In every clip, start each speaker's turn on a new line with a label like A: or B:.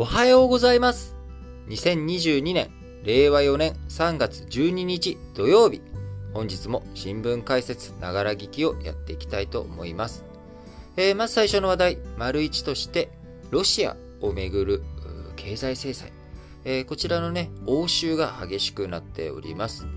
A: おはようございます。2022年、令和4年3月12日土曜日、本日も新聞解説ながら聞きをやっていきたいと思います。えー、まず最初の話題、丸一として、ロシアをめぐる経済制裁。えー、こちらのね、応酬が激しくなっております。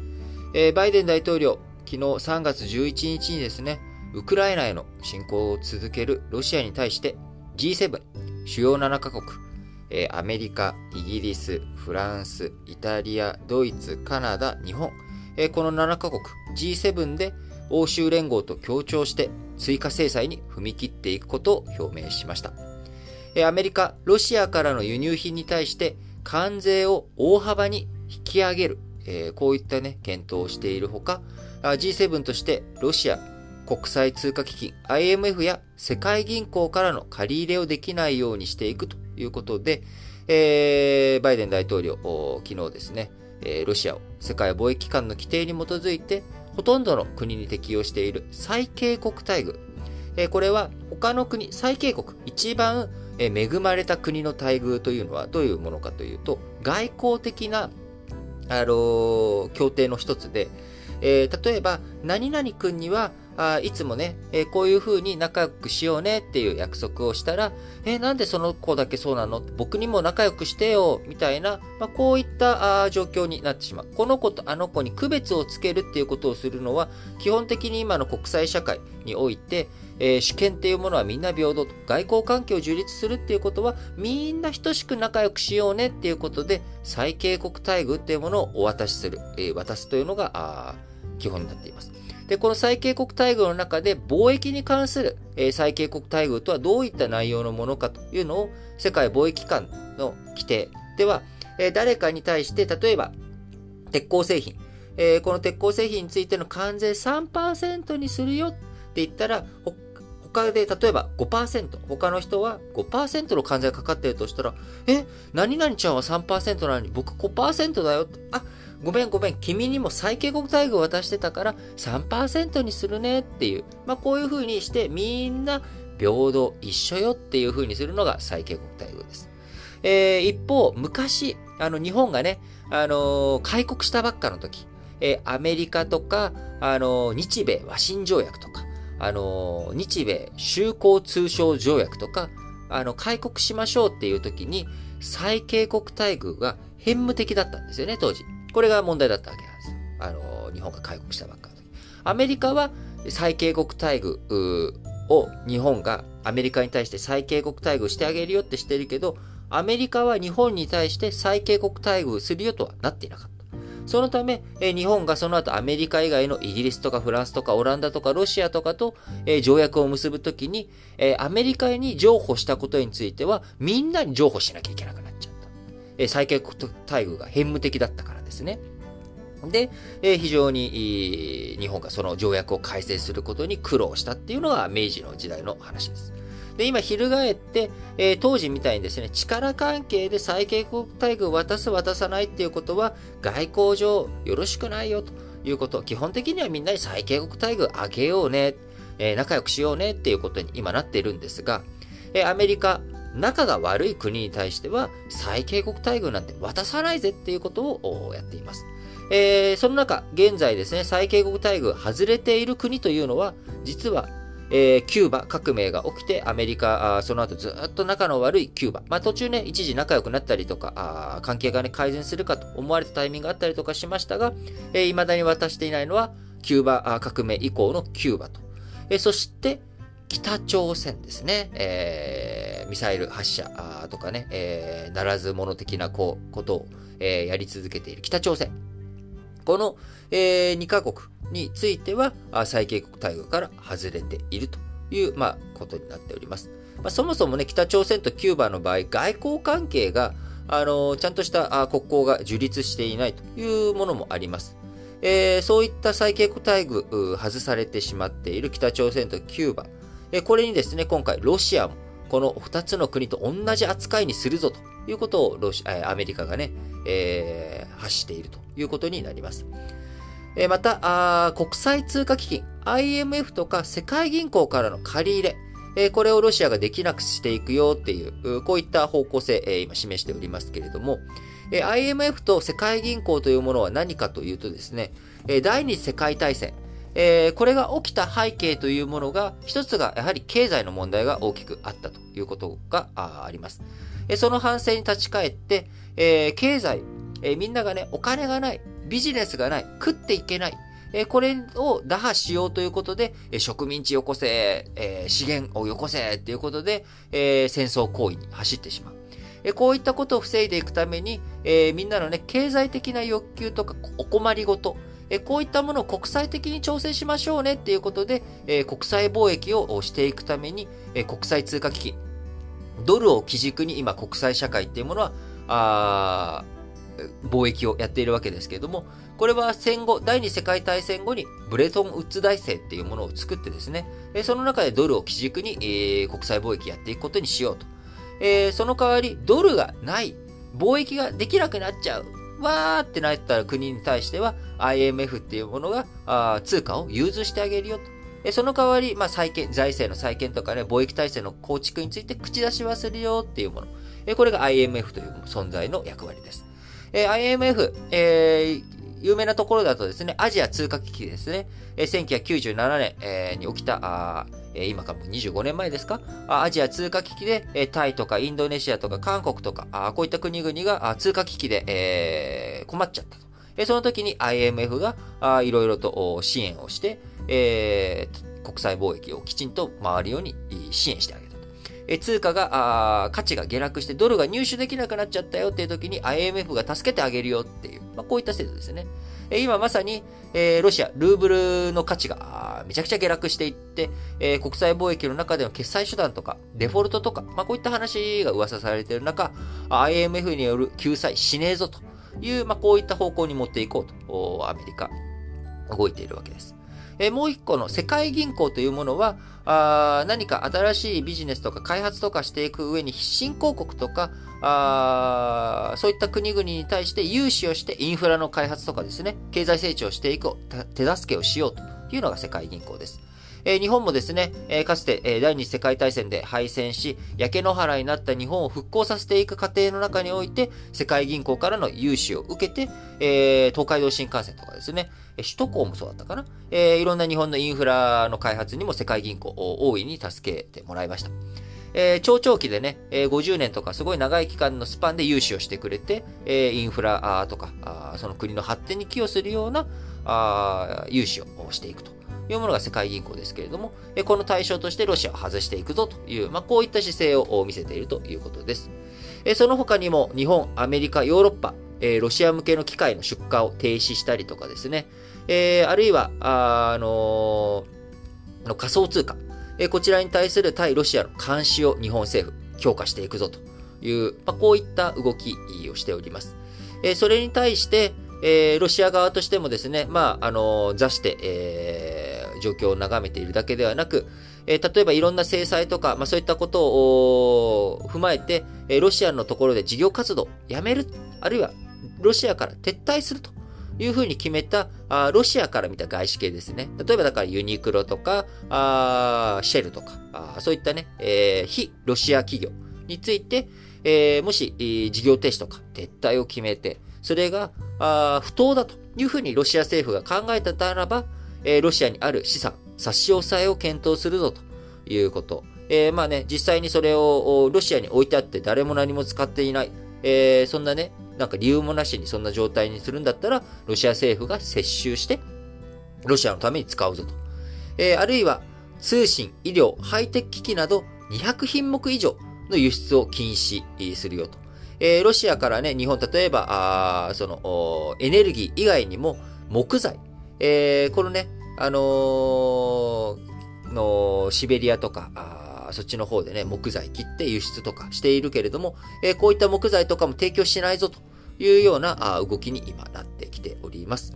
A: えー、バイデン大統領、昨日3月11日にですね、ウクライナへの侵攻を続けるロシアに対して G7、主要7カ国、えアメリカ、イギリス、フランス、イタリア、ドイツ、カナダ、日本、えこの7カ国 G7 で欧州連合と協調して追加制裁に踏み切っていくことを表明しました。えアメリカ、ロシアからの輸入品に対して関税を大幅に引き上げる、えこういったね、検討をしているほか、G7 としてロシア、国際通貨基金 IMF や世界銀行からの借り入れをできないようにしていくと。いうことで、えー、バイデン大統領、昨日ですね、えー、ロシアを世界貿易機関の規定に基づいて、ほとんどの国に適用している最恵国待遇。えー、これは他の国、最恵国、一番恵まれた国の待遇というのはどういうものかというと、外交的な、あのー、協定の一つで、えー、例えば、何々君にはあいつもね、えー、こういう風に仲良くしようねっていう約束をしたら、えー、なんでその子だけそうなの？僕にも仲良くしてよみたいな、まあ、こういったあ状況になってしまう。この子とあの子に区別をつけるっていうことをするのは、基本的に今の国際社会において、えー、主権っていうものはみんな平等と。外交関係を樹立するっていうことは、みんな等しく仲良くしようねっていうことで、最恵国待遇っていうものをお渡しする、えー、渡すというのがあ基本になっています。で、この最恵国待遇の中で貿易に関する、え、最恵国待遇とはどういった内容のものかというのを世界貿易機関の規定では、え、誰かに対して例えば鉄鋼製品、えー、この鉄鋼製品についての関税3%にするよって言ったら、他で例えば5%、他の人は5%の関税がかかってるとしたら、え、何々ちゃんは3%なのに僕5%だよ。あ、ごめんごめん、君にも最恵国待遇を渡してたから3%にするねっていう、まあこういう風にしてみんな平等一緒よっていう風にするのが最恵国待遇です。えー、一方、昔、あの日本がね、あのー、開国したばっかの時、えー、アメリカとか、あのー、日米和親条約とか、あの日米修好通商条約とか、あの、開国しましょうっていう時に、最恵国待遇が変務的だったんですよね、当時。これが問題だったわけなんですよ。あの、日本が開国したばっかの時。アメリカは最恵国待遇を日本がアメリカに対して最恵国待遇してあげるよってしてるけど、アメリカは日本に対して最恵国待遇するよとはなっていなかった。そのため、え日本がその後アメリカ以外のイギリスとかフランスとかオランダとかロシアとかと、え条約を結ぶときに、えアメリカに譲歩したことについてはみんなに譲歩しなきゃいけなくなっちゃった。え最恵国待遇が変務的だったからですね。で、えー、非常に日本がその条約を改正することに苦労したっていうのが明治の時代の話です。で、今、翻って、えー、当時みたいにですね、力関係で最恵国待遇を渡す、渡さないっていうことは、外交上よろしくないよということ。基本的にはみんなに最恵国待遇あげようね、えー、仲良くしようねっていうことに今なっているんですが、えー、アメリカ、仲が悪い国に対しては、最恵国待遇なんて渡さないぜっていうことをやっています。えー、その中、現在ですね、最恵国待遇外れている国というのは、実は、えー、キューバ革命が起きて、アメリカ、あその後ずっと仲の悪いキューバ。まあ途中ね、一時仲良くなったりとか、あ関係がね、改善するかと思われたタイミングがあったりとかしましたが、えー、未だに渡していないのは、キューバ革命以降のキューバと。えー、そして、北朝鮮ですね。えー、ミサイル発射とかね、えー、ならず者的なこことを、えー、やり続けている北朝鮮。この、えー、2カ国については、最恵国待遇から外れているという、まあ、ことになっております。まあ、そもそもね、北朝鮮とキューバの場合、外交関係が、あのー、ちゃんとした国交が樹立していないというものもあります。えー、そういった最恵国待遇、外されてしまっている北朝鮮とキューバ。え、これにですね、今回ロシアも、この2つの国と同じ扱いにするぞということをロシアメリカがね、えー、発しているということになります。えー、また国際通貨基金 IMF とか世界銀行からの借り入れ、えこれをロシアができなくしていくよっていう、こういった方向性、え今示しておりますけれども、え IMF と世界銀行というものは何かというとですね、え第二次世界大戦、えこれが起きた背景というものが、一つがやはり経済の問題が大きくあったということがあります。その反省に立ち返って、え経済、えみんながね、お金がない、ビジネスがない、食っていけない、えこれを打破しようということで、え植民地よこせ、え資源をよこせっていうことで、え戦争行為に走ってしまう。えこういったことを防いでいくために、えみんなのね、経済的な欲求とかお困りごと、えこういったものを国際的に調整しましょうねっていうことで、え国際貿易をしていくために、え国際通貨基金、ドルを基軸に今国際社会っていうものは、あ貿易をやっているわけですけれども、これは戦後、第二次世界大戦後にブレトンウッズ大政っていうものを作ってですね、その中でドルを基軸に、えー国際貿易やっていくことにしようと。えその代わり、ドルがない、貿易ができなくなっちゃう。わーってなったら国に対しては IMF っていうものがあ通貨を融通してあげるよと。えその代わり、まあ、再建、財政の再建とかね、貿易体制の構築について口出しはするよっていうもの。えこれが IMF という存在の役割です。え IMF、えー有名なところだとですね、アジア通貨危機ですね、え1997年、に起きた、え今からもう25年前ですか？アジア通貨危機で、えタイとかインドネシアとか韓国とか、あこういった国々が通貨危機で、え、困っちゃったと。えその時に IMF がいろいろと支援をして、え、国際貿易をきちんと回るように支援してあげる。え通貨が、価値が下落してドルが入手できなくなっちゃったよっていう時に IMF が助けてあげるよっていう、まあ、こういった制度ですね。え今まさに、えー、ロシア、ルーブルの価値がめちゃくちゃ下落していって、えー、国際貿易の中での決済手段とか、デフォルトとか、まあ、こういった話が噂されている中、IMF による救済しねえぞという、まあ、こういった方向に持っていこうと、アメリカ、動いているわけです。えもう一個の世界銀行というものは、あ何か新しいビジネスとか開発とかしていく上に新興国とか、あそういった国々に対して融資をしてインフラの開発とかですね、経済成長していく手助けをしようというのが世界銀行です。えー、日本もですね、えー、かつて、えー、第二次世界大戦で敗戦し、焼け野原になった日本を復興させていく過程の中において、世界銀行からの融資を受けて、え東海道新幹線とかですね、首都高もそうだったかな、えーいろんな日本のインフラの開発にも世界銀行を大いに助けてもらいました。えー、長長期でね、えー、50年とかすごい長い期間のスパンで融資をしてくれて、えー、インフラとか、その国の発展に寄与するようなあ融資をしていくと。いうものが世界銀行ですけれどもえ、この対象としてロシアを外していくぞという、まあ、こういった姿勢を見せているということです。その他にも日本、アメリカ、ヨーロッパ、ロシア向けの機械の出荷を停止したりとかですね、あるいは、あのー、仮想通貨、こちらに対する対ロシアの監視を日本政府強化していくぞという、まあ、こういった動きをしております。それに対して、えー、ロシア側としてもですね、まあ、あの座して、えー、状況を眺めているだけではなく、えー、例えばいろんな制裁とか、まあ、そういったことを踏まえて、えー、ロシアのところで事業活動をやめる、あるいはロシアから撤退するというふうに決めた、あロシアから見た外資系ですね。例えばだからユニクロとか、あシェルとか、あそういったね、えー、非ロシア企業について、えー、もし、事業停止とか撤退を決めて、それがあ不当だというふうにロシア政府が考えたならば、えー、ロシアにある資産、差し押さえを検討するぞということ。えー、まあね、実際にそれをロシアに置いてあって誰も何も使っていない。えー、そんなね、なんか理由もなしにそんな状態にするんだったら、ロシア政府が接収して、ロシアのために使うぞと。えー、あるいは、通信、医療、ハイテク機器など200品目以上の輸出を禁止するよと。えー、ロシアからね、日本、例えば、あその、エネルギー以外にも、木材、えー、このね、あのー、のシベリアとか、あそっちの方でね、木材切って輸出とかしているけれども、えー、こういった木材とかも提供しないぞというような動きに今なってきております。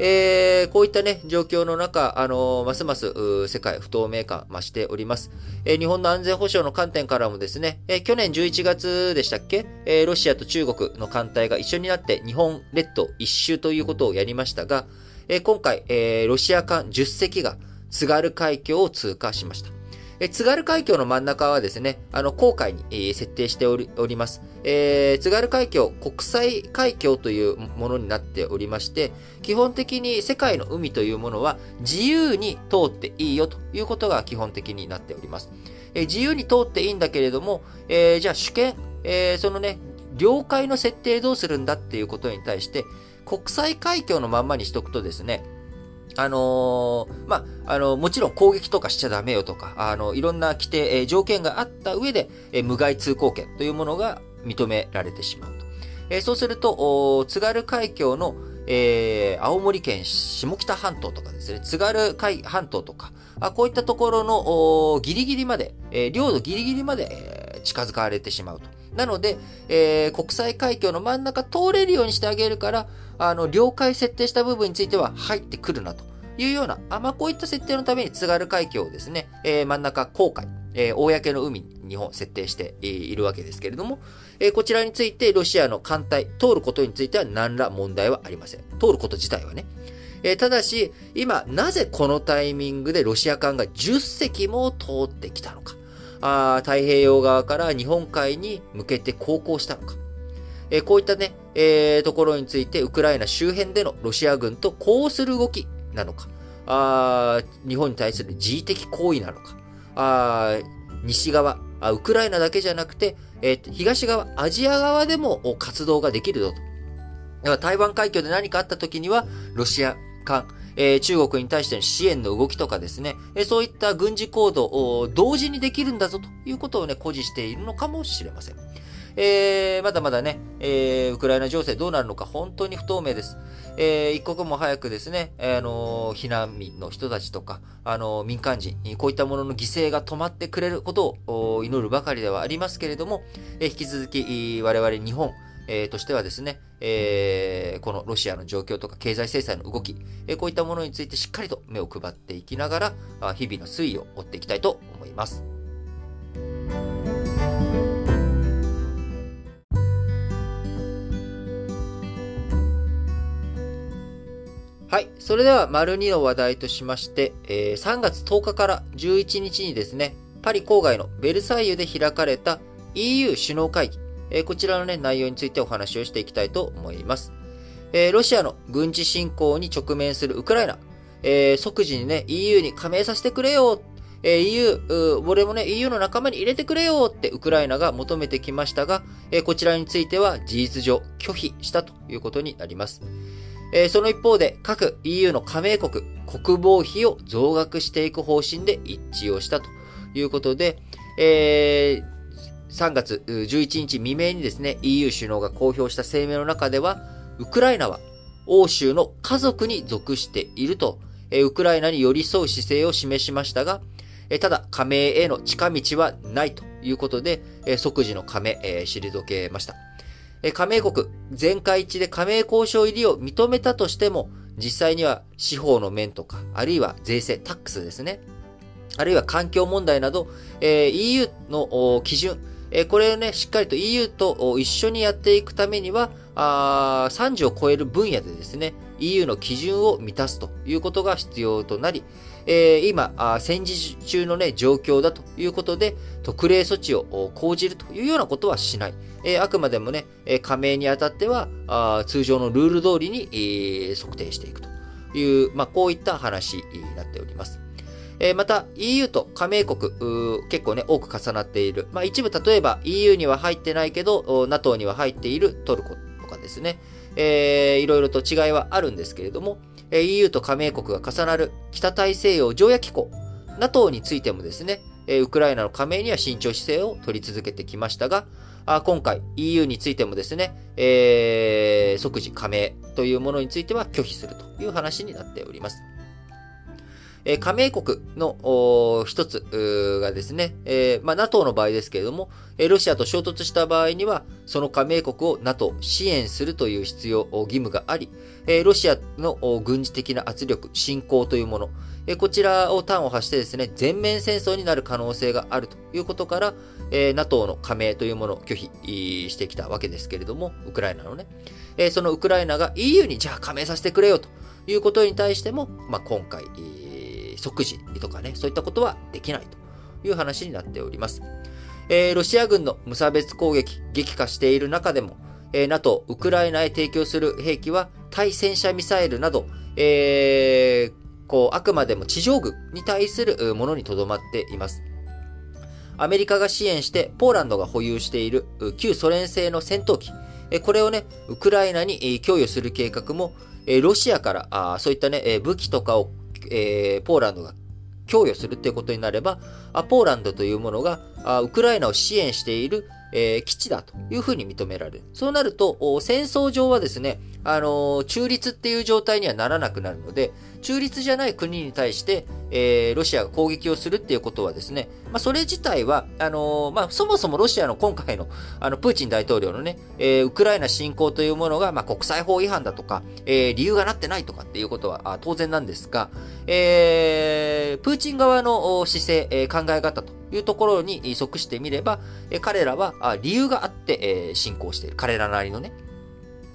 A: えー、こういったね、状況の中、あのー、ますます世界不透明感増しております。えー、日本の安全保障の観点からもですね、えー、去年11月でしたっけ、えー、ロシアと中国の艦隊が一緒になって日本列島一周ということをやりましたが、えー、今回、えー、ロシア艦10隻が津軽海峡を通過しました。え津軽海峡の真ん中はですね、あの、航海に、えー、設定しておりおります。えー、津軽海峡、国際海峡というものになっておりまして、基本的に世界の海というものは自由に通っていいよということが基本的になっております。えー、自由に通っていいんだけれども、えー、じゃあ主権、えー、そのね、領海の設定どうするんだっていうことに対して、国際海峡のまんまにしとくとですね、あのー、まあ、あの、もちろん攻撃とかしちゃダメよとか、あの、いろんな規定、えー、条件があった上で、えー、無害通行権というものが認められてしまうと。え、そうすると、津軽海峡の、えー、青森県下北半島とかですね、津軽海半島とか、あこういったところのギリギリまで、え、領土ギリギリまで、え、近づかれてしまうと。なので、えー、国際海峡の真ん中通れるようにしてあげるから、あの、領海設定した部分については入ってくるなというような、あまあ、こういった設定のために津軽海峡をですね、えー、真ん中航海、えー、公の海に日本設定しているわけですけれども、えー、こちらについてロシアの艦隊通ることについては何ら問題はありません。通ること自体はね。えー、ただし、今、なぜこのタイミングでロシア艦が10隻も通ってきたのか。あ太平洋側から日本海に向けて航行したのか。えー、こういったね、えー、ところについて、ウクライナ周辺でのロシア軍とこうする動きなのか、あ日本に対する自衛的行為なのか、あ西側あ、ウクライナだけじゃなくて、えー、東側、アジア側でも活動ができるぞと。台湾海峡で何かあった時には、ロシア艦、えー、中国に対しての支援の動きとかですね、えー、そういった軍事行動を同時にできるんだぞということをね、誇示しているのかもしれません。えー、まだまだね、えー、ウクライナ情勢どうなるのか本当に不透明です。えー、一刻も早くですね、あの避難民の人たちとか、あの民間人、こういったものの犠牲が止まってくれることを祈るばかりではありますけれども、え引き続き、我々日本、えー、としてはですね、えー、このロシアの状況とか経済制裁の動き、えー、こういったものについてしっかりと目を配っていきながら、日々の推移を追っていきたいと思います。はい。それでは、丸2の話題としまして、えー、3月10日から11日にですね、パリ郊外のベルサイユで開かれた EU 首脳会議、え、こちらのね、内容についてお話をしていきたいと思います。え、ロシアの軍事侵攻に直面するウクライナ、え、即時にね、EU に加盟させてくれよ、え、EU、俺もね、EU の仲間に入れてくれよってウクライナが求めてきましたが、え、こちらについては事実上拒否したということになります。え、その一方で各 EU の加盟国、国防費を増額していく方針で一致をしたということで、えー、3月11日未明にですね、EU 首脳が公表した声明の中では、ウクライナは欧州の家族に属していると、ウクライナに寄り添う姿勢を示しましたが、ただ加盟への近道はないということで、即時の加盟、えー、退けました。加盟国、全会一致で加盟交渉入りを認めたとしても、実際には司法の面とか、あるいは税制、タックスですね。あるいは環境問題など、EU の基準、これをね、しっかりと EU と一緒にやっていくためには、あ30を超える分野でですね、EU の基準を満たすということが必要となり、えー、今、戦時中のね、状況だということで、特例措置を講じるというようなことはしない。えー、あくまでもね、加盟にあたっては、あ通常のルール通りに、えー、測定していくという、まあ、こういった話になっております。えー、また EU と加盟国、結構ね、多く重なっている。まあ一部例えば EU には入ってないけど、NATO には入っているトルコとかですね。えー、いろいろと違いはあるんですけれども、EU と加盟国が重なる北大西洋条約機構、NATO についてもですね、ウクライナの加盟には慎重姿勢を取り続けてきましたが、今回 EU についてもですね、えー、即時加盟というものについては拒否するという話になっております。え加盟国の一つがですね、えー、まあ、NATO の場合ですけれども、えロシアと衝突した場合には、その加盟国を NATO 支援するという必要、義務があり、えロシアの軍事的な圧力、侵攻というもの、えこちらを端を発してですね、全面戦争になる可能性があるということから、え NATO の加盟というものを拒否してきたわけですけれども、ウクライナのね、えそのウクライナが EU にじゃあ加盟させてくれよということに対しても、まあ、今回、即時とかね、そういったことはできないという話になっております。えー、ロシア軍の無差別攻撃、激化している中でも、えー、NATO、ウクライナへ提供する兵器は対戦車ミサイルなど、えー、こう、あくまでも地上軍に対するものにとどまっています。アメリカが支援してポーランドが保有している旧ソ連製の戦闘機、これをね、ウクライナに供与する計画も、ロシアからそういったね、武器とかをえポーランドが供与するということになれば、ポーランドというものがウクライナを支援しているえー、基地だというふうに認められる。そうなると、戦争上はですね、あのー、中立っていう状態にはならなくなるので、中立じゃない国に対して、えー、ロシアが攻撃をするっていうことはですね、まあ、それ自体は、あのー、まあ、そもそもロシアの今回の、あの、プーチン大統領のね、えー、ウクライナ侵攻というものが、まあ、国際法違反だとか、えー、理由がなってないとかっていうことはあ当然なんですが、えー、プーチン側の姿勢、えー、考え方というところに即してみれば、えー、彼らはあ理由があって、えー、侵攻している。彼らなりのね、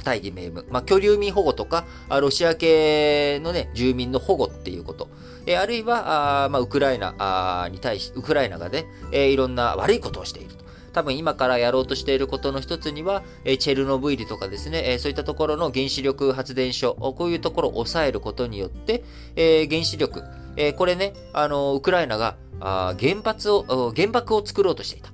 A: 大義名分。まあ、居留民保護とか、ロシア系のね、住民の保護っていうこと。えあるいは、あまあ、ウクライナに対し、ウクライナがね、えいろんな悪いことをしていると。多分今からやろうとしていることの一つには、えチェルノブイリとかですね、えそういったところの原子力発電所、こういうところを抑えることによって、え原子力、えこれね、あの、ウクライナがあ原発を、原爆を作ろうとしていた。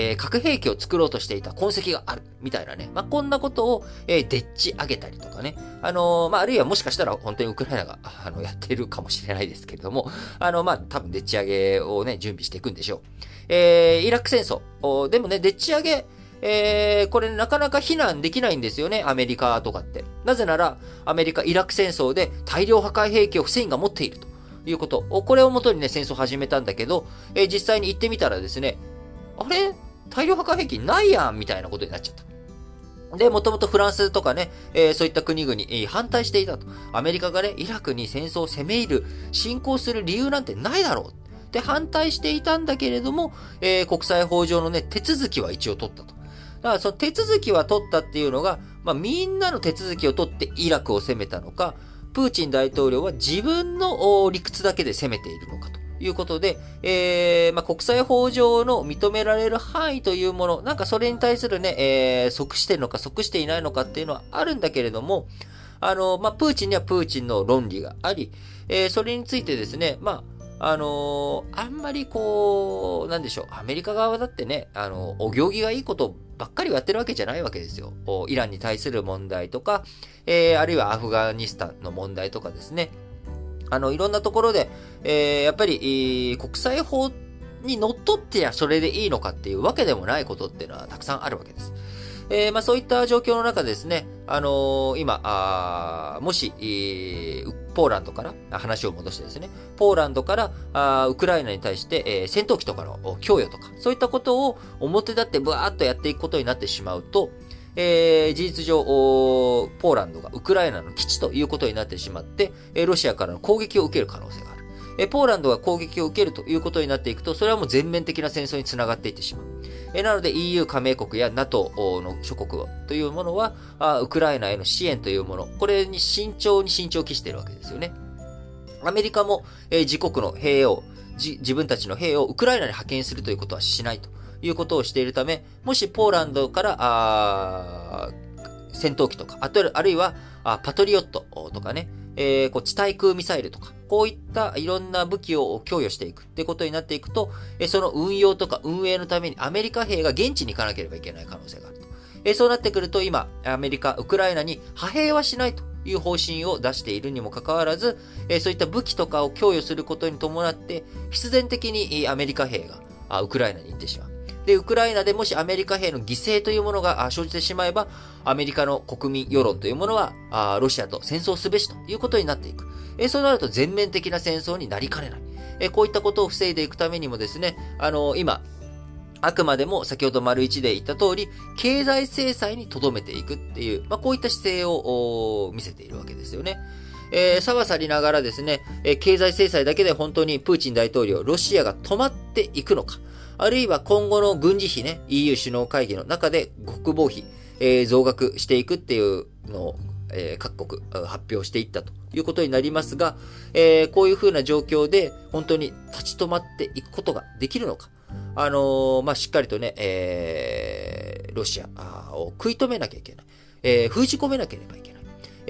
A: えー、核兵器を作ろうとしていた痕跡がある、みたいなね。まあ、こんなことを、えー、でっち上げたりとかね。あのー、まあ、あるいはもしかしたら本当にウクライナが、あの、やってるかもしれないですけれども、あの、まあ、多分でっち上げをね、準備していくんでしょう。えー、イラク戦争。でもね、でっち上げ、えー、これなかなか非難できないんですよね、アメリカとかって。なぜなら、アメリカ、イラク戦争で大量破壊兵器をフセインが持っているということ。これをもとにね、戦争始めたんだけど、えー、実際に行ってみたらですね、あれ？大量破壊兵器ないやんみたいなことになっちゃった。で、もともとフランスとかね、えー、そういった国々、えー、反対していたと。アメリカがね、イラクに戦争を攻め入る、侵攻する理由なんてないだろう。って反対していたんだけれども、えー、国際法上のね、手続きは一応取ったと。だからその手続きは取ったっていうのが、まあみんなの手続きを取ってイラクを攻めたのか、プーチン大統領は自分の理屈だけで攻めているのか。いうことで、えー、まあ、国際法上の認められる範囲というもの、なんかそれに対するね、えー、即してるのか即していないのかっていうのはあるんだけれども、あの、まあ、プーチンにはプーチンの論理があり、えー、それについてですね、まあ、あのー、あんまりこう、なんでしょう、アメリカ側だってね、あの、お行儀がいいことばっかりやってるわけじゃないわけですよ。イランに対する問題とか、えー、あるいはアフガニスタンの問題とかですね。あの、いろんなところで、えー、やっぱり、国際法にのっとってやそれでいいのかっていうわけでもないことっていうのはたくさんあるわけです。えー、まあそういった状況の中でですね、あのー、今、あもし、えー、ポーランドから、話を戻してですね、ポーランドからあウクライナに対して、えー、戦闘機とかの供与とか、そういったことを表立ってブワーッとやっていくことになってしまうと、えー、事実上、ポーランドがウクライナの基地ということになってしまって、えロシアからの攻撃を受ける可能性がある。えポーランドが攻撃を受けるということになっていくと、それはもう全面的な戦争につながっていってしまう。えなので EU 加盟国や NATO の諸国というものはあ、ウクライナへの支援というもの、これに慎重に慎重を期しているわけですよね。アメリカも、え自国の兵を、自分たちの兵をウクライナに派遣するということはしないと。いうことをしているため、もしポーランドから、あ戦闘機とか、あとあるいはあパトリオットとかね、えー、こう地対空ミサイルとか、こういったいろんな武器を供与していくってことになっていくと、えその運用とか運営のためにアメリカ兵が現地に行かなければいけない可能性があると。えそうなってくると今、アメリカ、ウクライナに派兵はしないという方針を出しているにもかかわらず、えそういった武器とかを供与することに伴って、必然的にアメリカ兵がウクライナに行ってしまう。で、ウクライナでもしアメリカ兵の犠牲というものが生じてしまえば、アメリカの国民世論というものは、ロシアと戦争すべしということになっていく。えそうなると全面的な戦争になりかねない。えこういったことを防いでいくためにもですね、あの今、あくまでも先ほど丸一で言った通り、経済制裁に留めていくっていう、まあ、こういった姿勢を見せているわけですよね。えー、さわさりながらですね、えー、経済制裁だけで本当にプーチン大統領、ロシアが止まっていくのか。あるいは今後の軍事費ね、EU 首脳会議の中で国防費、えー、増額していくっていうのをえー、各国発表していったということになりますが、えー、こういうふうな状況で本当に立ち止まっていくことができるのか。あの、まあ、しっかりとね、えー、ロシアを食い止めなきゃいけない。えー、封じ込めなければいけない。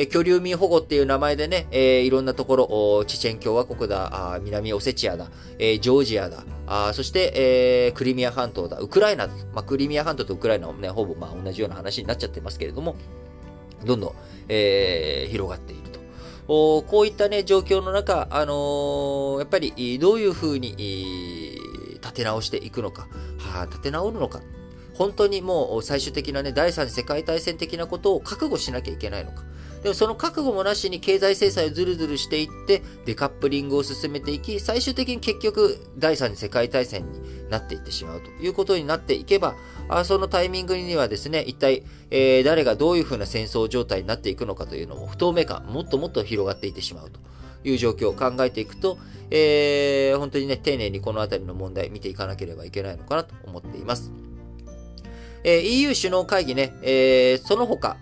A: え居留民保護っていう名前でね、えー、いろんなところ、チチェン共和国だ、あ南オセチアだ、えー、ジョージアだ、あそして、えー、クリミア半島だ、ウクライナだ、まあ、クリミア半島とウクライナもね、ほぼまあ同じような話になっちゃってますけれども、どんどん、えー、広がっていると。おこういったね、状況の中、あのー、やっぱり、どういうふうに、立て直していくのか、はあ、立て直るのか、本当にもう最終的なね、第三次世界大戦的なことを覚悟しなきゃいけないのか。でもその覚悟もなしに経済制裁をずるずるしていって、デカップリングを進めていき、最終的に結局、第三次世界大戦になっていってしまうということになっていけば、あそのタイミングにはですね、一体、えー、誰がどういうふうな戦争状態になっていくのかというのも不透明感、もっともっと広がっていってしまうという状況を考えていくと、えー、本当にね、丁寧にこのあたりの問題見ていかなければいけないのかなと思っています。えー、EU 首脳会議ね、えー、その他、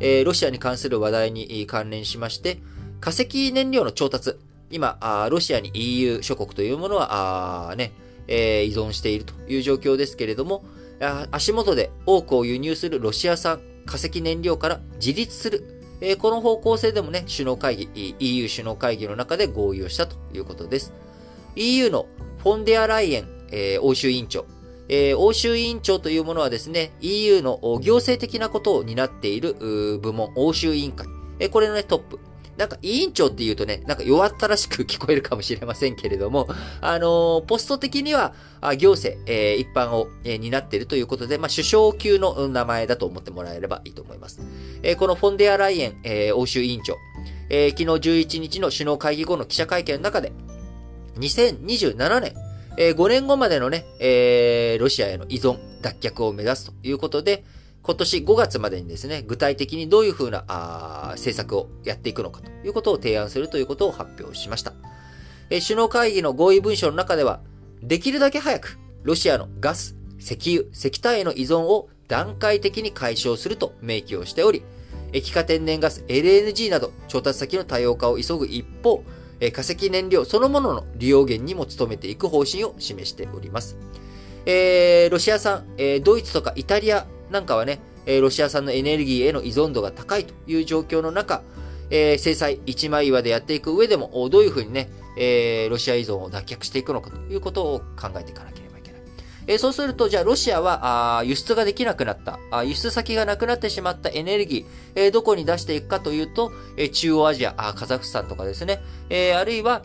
A: えー、ロシアに関する話題に関連しまして、化石燃料の調達、今、ロシアに EU 諸国というものは、ね、えー、依存しているという状況ですけれども、足元で多くを輸入するロシア産化石燃料から自立する、えー、この方向性でもね、首脳会議、EU 首脳会議の中で合意をしたということです。EU のフォンデアライエン、えー、欧州委員長、えー、欧州委員長というものはですね、EU の行政的なことを担っている部門、欧州委員会。えー、これのね、トップ。なんか委員長って言うとね、なんか弱ったらしく聞こえるかもしれませんけれども、あのー、ポスト的には、行政、えー、一般を、えー、担っているということで、まあ、首相級の名前だと思ってもらえればいいと思います。えー、このフォンデアライエン、えー、欧州委員長、えー、昨日11日の首脳会議後の記者会見の中で、2027年、えー、5年後までのね、えー、ロシアへの依存、脱却を目指すということで、今年5月までにですね、具体的にどういうふうなあ政策をやっていくのかということを提案するということを発表しました。えー、首脳会議の合意文書の中では、できるだけ早くロシアのガス、石油、石炭への依存を段階的に解消すると明記をしており、液化天然ガス、LNG など調達先の多様化を急ぐ一方、え化石燃料そのものの利用源にも努めていく方針を示しております。えー、ロシア産、えー、ドイツとかイタリアなんかはね、えロシア産のエネルギーへの依存度が高いという状況の中、えー、制裁一枚岩でやっていく上でも、どういうふうにね、えー、ロシア依存を脱却していくのかということを考えていかなければ。え、そうすると、じゃあロシアはあ輸出ができなくなった。あ、輸出先がなくなってしまったエネルギー、え、どこに出していくかというと、え、中央アジアあ、カザフスタンとかですね、え、あるいは、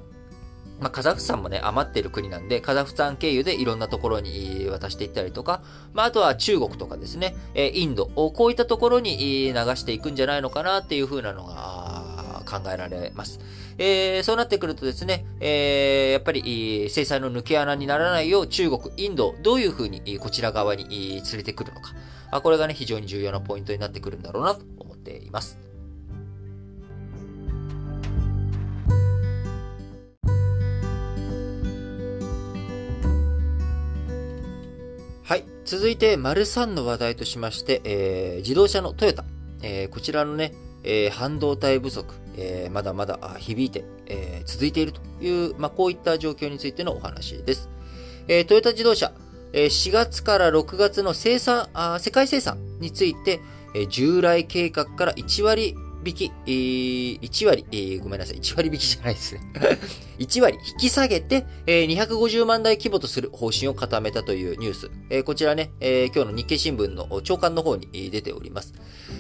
A: まあ、カザフスタンもね、余ってる国なんで、カザフスタン経由でいろんなところに渡していったりとか、まあ、あとは中国とかですね、えインド、こういったところに流していくんじゃないのかなっていう風なのが考えられます。えー、そうなってくるとですね、えー、やっぱり制裁の抜け穴にならないよう中国、インド、どういう風にこちら側に連れてくるのか。あこれがね、非常に重要なポイントになってくるんだろうなと思っています。はい。続いて、丸3の話題としまして、えー、自動車のトヨタ。えー、こちらのね、えー、半導体不足、えー、まだまだ響いて、えー、続いているという、まあ、こういった状況についてのお話です。えー、トヨタ自動車、えー、4月から6月の生産、あ世界生産について、えー、従来計画から1割引き、えー、1割、えー、ごめんなさい、1割引きじゃないですね。1割引き下げて、えー、250万台規模とする方針を固めたというニュース。えー、こちらね、えー、今日の日経新聞の長官の方に出ております。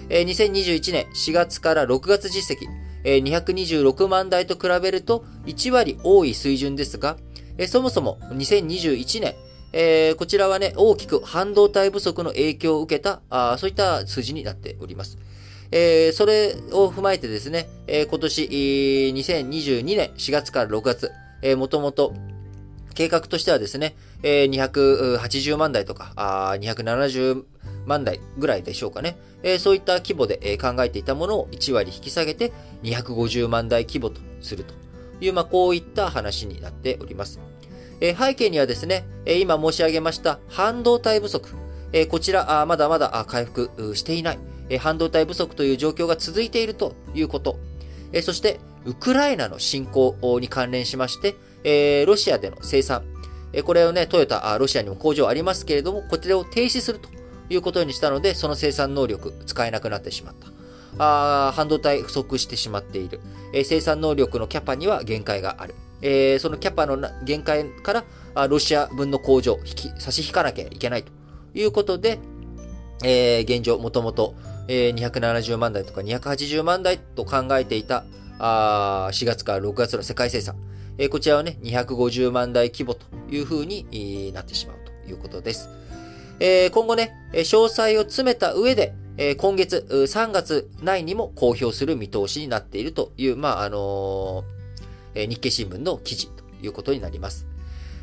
A: えー、2021年4月から6月実績、えー、226万台と比べると1割多い水準ですが、えー、そもそも2021年、えー、こちらはね、大きく半導体不足の影響を受けた、あそういった数字になっております。えー、それを踏まえてですね、えー、今年、2022年4月から6月、えー、もともと計画としてはですね、えー、280万台とか、あ270万台ぐらいでしょうかね。えー、そういった規模で、えー、考えていたものを1割引き下げて250万台規模とするという、まあ、こういった話になっております。えー、背景にはですね、え今申し上げました半導体不足、えこちらあまだまだ回復していない。え半導体不足という状況が続いているということ、えそして、ウクライナの侵攻に関連しまして、えロシアでの生産、えこれをね、トヨタ、ロシアにも工場ありますけれども、こちらを停止するということにしたので、その生産能力使えなくなってしまった。あ半導体不足してしまっている、え、生産能力のキャパには限界がある。え、そのキャパの限界からあロシア分の工場引き差し引かなきゃいけないということで、え、現状もともとえ270万台とか280万台と考えていたあ4月から6月の世界生産、えー、こちらはね、250万台規模というふうになってしまうということです。えー、今後ね、詳細を詰めた上で、えー、今月3月内にも公表する見通しになっているという、まあ、あのー、日経新聞の記事ということになります。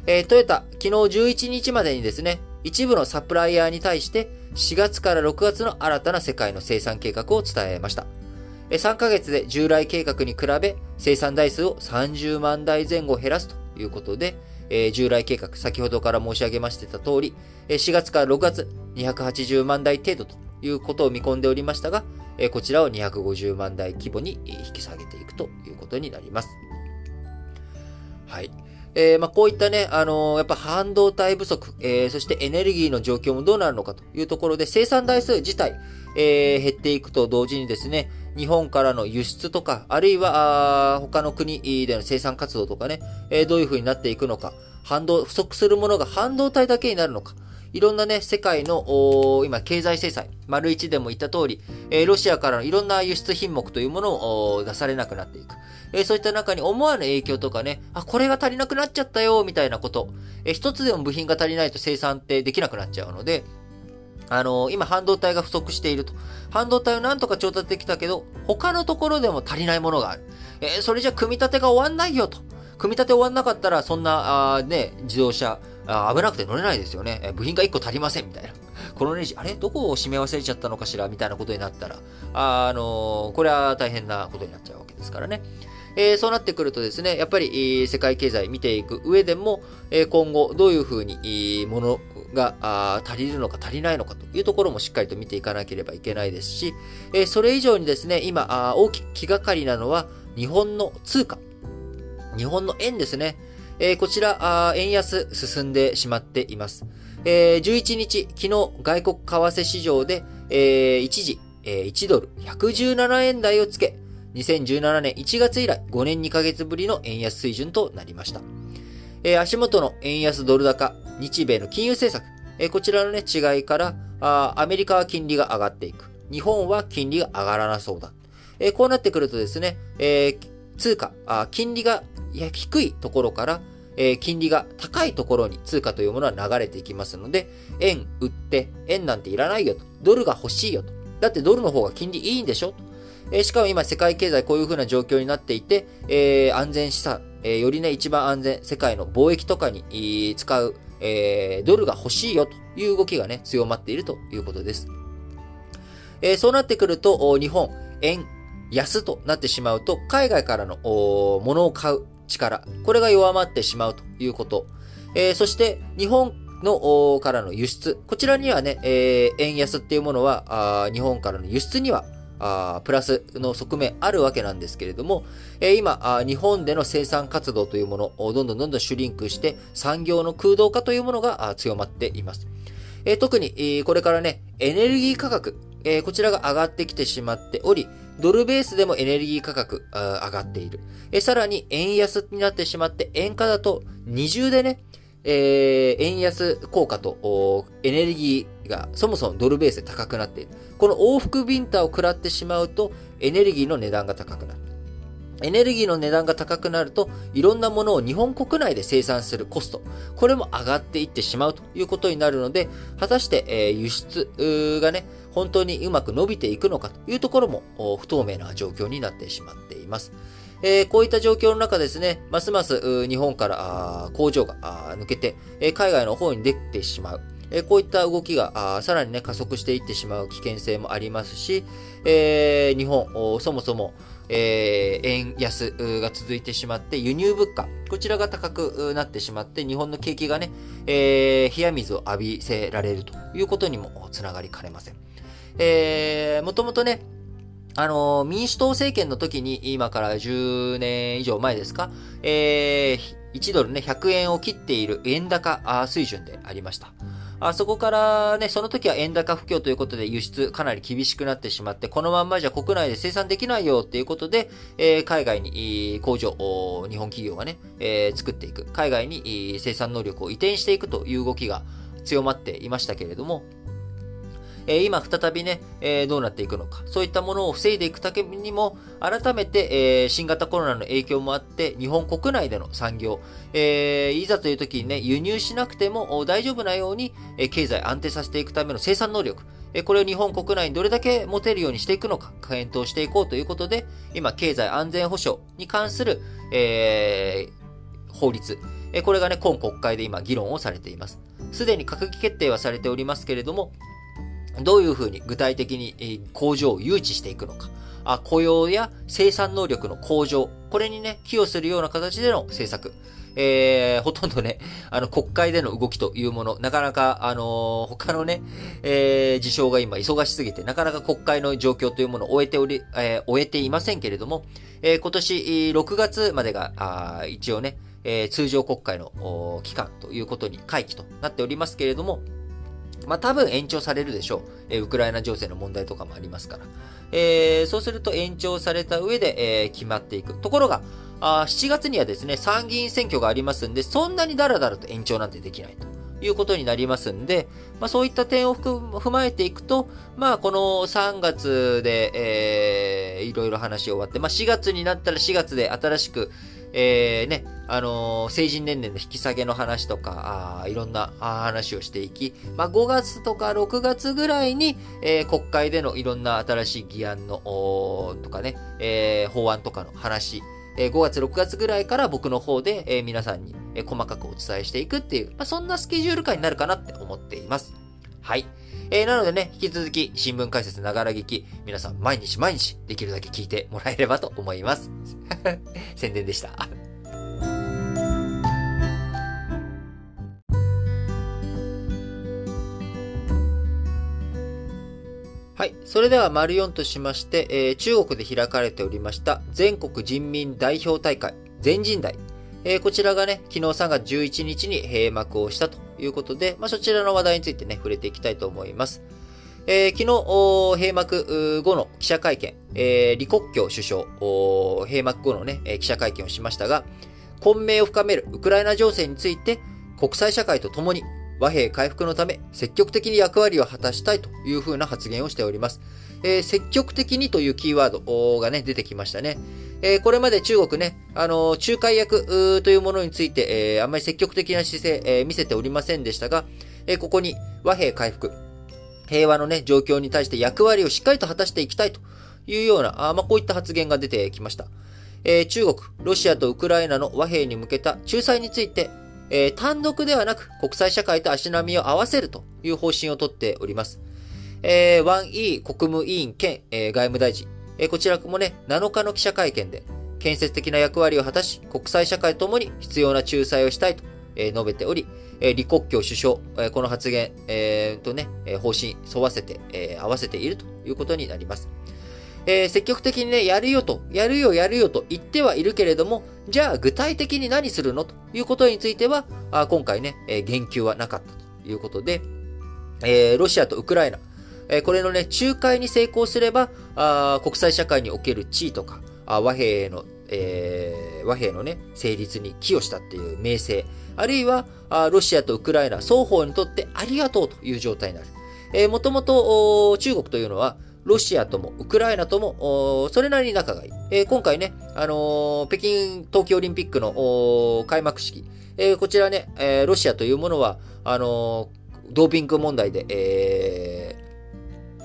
A: えー、トヨタ、昨日11日までにですね、一部のサプライヤーに対して4月から6月の新たな世界の生産計画を伝えました。3ヶ月で従来計画に比べ生産台数を30万台前後減らすということで、え従来計画、先ほどから申し上げましてた通り、4月から6月280万台程度ということを見込んでおりましたが、こちらを250万台規模に引き下げていくということになります。はい。えー、まあ、こういったね、あのー、やっぱ半導体不足、えー、そしてエネルギーの状況もどうなるのかというところで、生産台数自体、え、減っていくと同時にですね、日本からの輸出とか、あるいは、他の国での生産活動とかね、え、どういう風になっていくのか、反動、不足するものが半導体だけになるのか、いろんなね、世界の、今、経済制裁、丸一でも言った通り、えー、ロシアからのいろんな輸出品目というものを出されなくなっていく。えー、そういった中に思わぬ影響とかね、あ、これが足りなくなっちゃったよ、みたいなこと。えー、一つでも部品が足りないと生産ってできなくなっちゃうので、あの、今半導体が不足していると。半導体をなんとか調達できたけど、他のところでも足りないものがある。えー、それじゃ組み立てが終わんないよと。組み立て終わんなかったら、そんな、あね、自動車、あ危なくて乗れないですよね。え部品が1個足りませんみたいな。このネジ、あれ？どこを締め忘れちゃったのかしら？みたいなことになったら、あ、あのー、これは大変なことになっちゃうわけですからね。えー、そうなってくるとですね、やっぱり、世界経済見ていく上でも、え、今後どういうふうに、ものが足りるのか足りないのかというところもしっかりと見ていかなければいけないですし、え、それ以上にですね、今大きく気がかりなのは日本の通貨。日本の円ですね。えー、こちら、円安進んでしまっています。えー、11日、昨日外国為替市場で、えー、一時、えー、1ドル117円台をつけ、2017年1月以来5年2ヶ月ぶりの円安水準となりました。えー、足元の円安ドル高、日米の金融政策、えー、こちらのね、違いからあ、アメリカは金利が上がっていく。日本は金利が上がらなそうだ。えー、こうなってくるとですね、えー、通貨、あ金利が低いところから、えー、金利が高いところに通貨というものは流れていきますので、円売って、円なんていらないよと。ドルが欲しいよと。だってドルの方が金利いいんでしょと。えー、しかも今世界経済こういう風な状況になっていて、えー、安全資産、えー、よりね、一番安全、世界の貿易とかに使う、えー、ドルが欲しいよという動きがね、強まっているということです。えー、そうなってくると、日本、円安となってしまうと、海外からの物を買う力、これが弱まってしまうということ。えー、そして、日本のからの輸出、こちらにはね、えー、円安っていうものは、あ日本からの輸出にはあプラスの側面あるわけなんですけれども、えー、今あ、日本での生産活動というものをどんどんどんどんシュリンクして産業の空洞化というものが強まっています。えー、特に、えー、これからね、エネルギー価格、えー、こちらが上がってきてしまっており、ドルベースでもエネルギー価格上がっている。えさらに円安になってしまって円価だと二重でね、えー、円安効果とエネルギーがそもそもドルベースで高くなっている。この往復ビンタを食らってしまうとエネルギーの値段が高くなる。エネルギーの値段が高くなると、いろんなものを日本国内で生産するコスト、これも上がっていってしまうということになるので、果たして、えー、輸出がね、本当にうまく伸びていくのかというところも不透明な状況になってしまっています。えー、こういった状況の中ですね、ますます日本から工場が抜けて、海外の方に出てしまう。えこういった動きがさらにね、加速していってしまう危険性もありますし、えー、日本、そもそも、えー、円安が続いてしまって、輸入物価、こちらが高くなってしまって、日本の景気がね、えー、冷や水を浴びせられるということにもつながりかねません。えー、もともとね、あの、民主党政権の時に、今から10年以上前ですか、えー、1ドルね、100円を切っている円高水準でありました。あそこからね、その時は円高不況ということで輸出かなり厳しくなってしまって、このまんまじゃ国内で生産できないよっていうことで、えー、海外に工場、日本企業がね、えー、作っていく、海外に生産能力を移転していくという動きが強まっていましたけれども、え今再びね、えどうなっていくのか、そういったものを防いでいくためにも、改めて、え新型コロナの影響もあって、日本国内での産業、えいざという時にね、輸入しなくても大丈夫なように、え経済安定させていくための生産能力、えこれを日本国内にどれだけ持てるようにしていくのか、検討していこうということで、今、経済安全保障に関する、え、法律、これがね、今国会で今議論をされています。すでに閣議決定はされておりますけれども、どういうふうに具体的に工場を誘致していくのか。雇用や生産能力の向上。これにね、寄与するような形での政策。えー、ほとんどね、あの、国会での動きというもの、なかなか、あのー、他のね、えー、事象が今忙しすぎて、なかなか国会の状況というものを終えており、えー、終えていませんけれども、えー、今年6月までが、あ一応ね、えー、通常国会の期間ということに回帰となっておりますけれども、まあ多分延長されるでしょう。えー、ウクライナ情勢の問題とかもありますから。えー、そうすると延長された上で、えー、決まっていく。ところが、あ7月にはですね、参議院選挙がありますんで、そんなにダラダラと延長なんてできないと。いうことになりますんで、まあそういった点を踏まえていくと、まあこの3月で、えー、いろいろ話終わって、まあ4月になったら4月で新しく、えー、ね、あのー、成人年齢の引き下げの話とか、あいろんな話をしていき、まあ、5月とか6月ぐらいに、えー、国会でのいろんな新しい議案の、とかね、えー、法案とかの話、え、5月、6月ぐらいから僕の方で、え、皆さんに、え、細かくお伝えしていくっていう、まあ、そんなスケジュール感になるかなって思っています。はい。えー、なのでね、引き続き新聞解説ながら聞き、皆さん毎日毎日できるだけ聞いてもらえればと思います。宣伝でした。はい。それでは、丸4としまして、えー、中国で開かれておりました全国人民代表大会、全人代。えー、こちらがね、昨日3月11日に閉幕をしたということで、まあ、そちらの話題についてね、触れていきたいと思います。えー、昨日、閉幕後の記者会見、えー、李克強首相、閉幕後のね、記者会見をしましたが、混迷を深めるウクライナ情勢について、国際社会と共に和平回復のため積極的に役割を果たしたいというふうな発言をしております。えー、積極的にというキーワードがね、出てきましたね。えー、これまで中国ね、あのー、仲介役というものについて、えー、あまり積極的な姿勢、え見せておりませんでしたが、えここに和平回復、平和のね、状況に対して役割をしっかりと果たしていきたいというような、あまあ、こういった発言が出てきました。え中国、ロシアとウクライナの和平に向けた仲裁について、え単独ではなく国際社会と足並みを合わせるという方針をとっております。えー、ワン・イー国務委員兼、えー、外務大臣、え、こちらもね、7日の記者会見で、建設的な役割を果たし、国際社会ともに必要な仲裁をしたいと、え、述べており、え、李克強首相、え、この発言、えー、とね、え、方針沿わせて、え、合わせているということになります。えー、積極的にね、やるよと、やるよ、やるよと言ってはいるけれども、じゃあ具体的に何するのということについては、あ今回ね、えー、言及はなかったということで、えー、ロシアとウクライナ、えこれのね、仲介に成功すれば、あ国際社会における地位とか、あ和平の、えー、和平のね、成立に寄与したっていう名声、あるいは、あロシアとウクライナ双方にとってありがとうという状態になる。えー、もともと中国というのは、ロシアともウクライナとも、それなりに仲がいい。えー、今回ね、あのー、北京冬季オリンピックの開幕式、えー、こちらね、えロシアというものは、あのドーピング問題で、え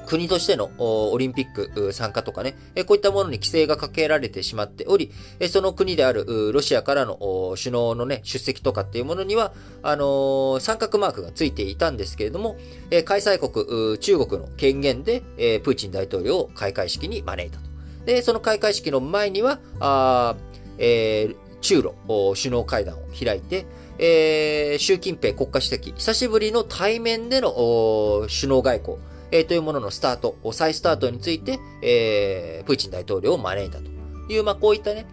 A: 国としてのオリンピック参加とかね、こういったものに規制がかけられてしまっており、その国であるロシアからの首脳のね、出席とかっていうものには、あの三角マークがついていたんですけれども、開催国、中国の権限で、プーチン大統領を開会式に招いたと。で、その開会式の前には、あえー、中ロ首脳会談を開いて、えー、習近平国家主席、久しぶりの対面での首脳外交、えー、というもののスタート、再スタートについて、えー、プーチン大統領を招いたという、まあ、こういったね、